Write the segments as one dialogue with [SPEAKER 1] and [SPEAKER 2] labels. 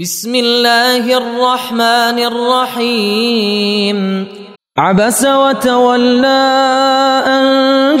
[SPEAKER 1] بسم الله الرحمن الرحيم.
[SPEAKER 2] عبس وتولى أن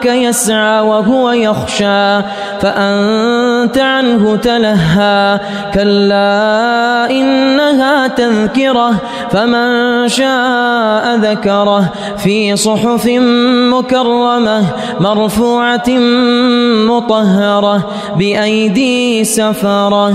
[SPEAKER 2] جاءك يسعى وهو يخشى فأنت عنه تلهى. كلا إنها تذكرة فمن شاء ذكره. في صحف مكرمة مرفوعة مطهرة بأيدي سفرة.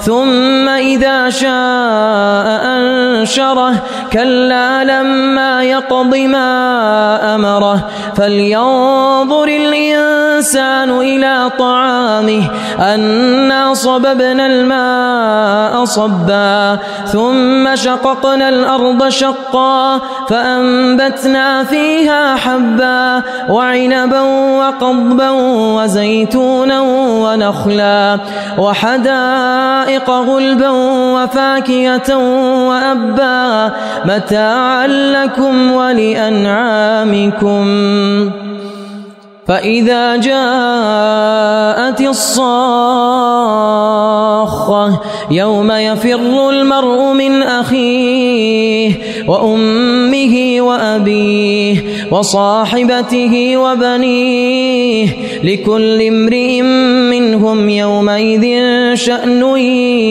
[SPEAKER 2] ثم إذا شاء أنشره كلا لما يقض ما أمره. فلينظر الإنسان إلى طعامه أنا صببنا الماء صبا. ثم شققنا الأرض شقا فأنبتنا فيها حبا وعنبا وقضبا وزيتونا ونخلا. وحدائق غلبا وفاكهة وأبا متاعا لكم ولأنعامكم. فإذا جاءت الصاخة يوم يفر المرء من أخيه وأمه وأبيه وصاحبته وبنيه لكل امرئ منهم يومئذ شأن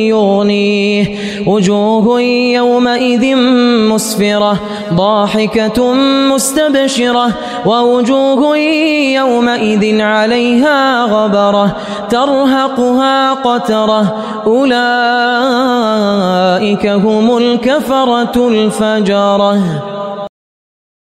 [SPEAKER 2] يغنيه وجوه يومئذ مسفرة ضاحكة مستبشرة ووجوه يومئذ عليها غبرة ترهقها قترة أولئك هم الكفرة الفجرة.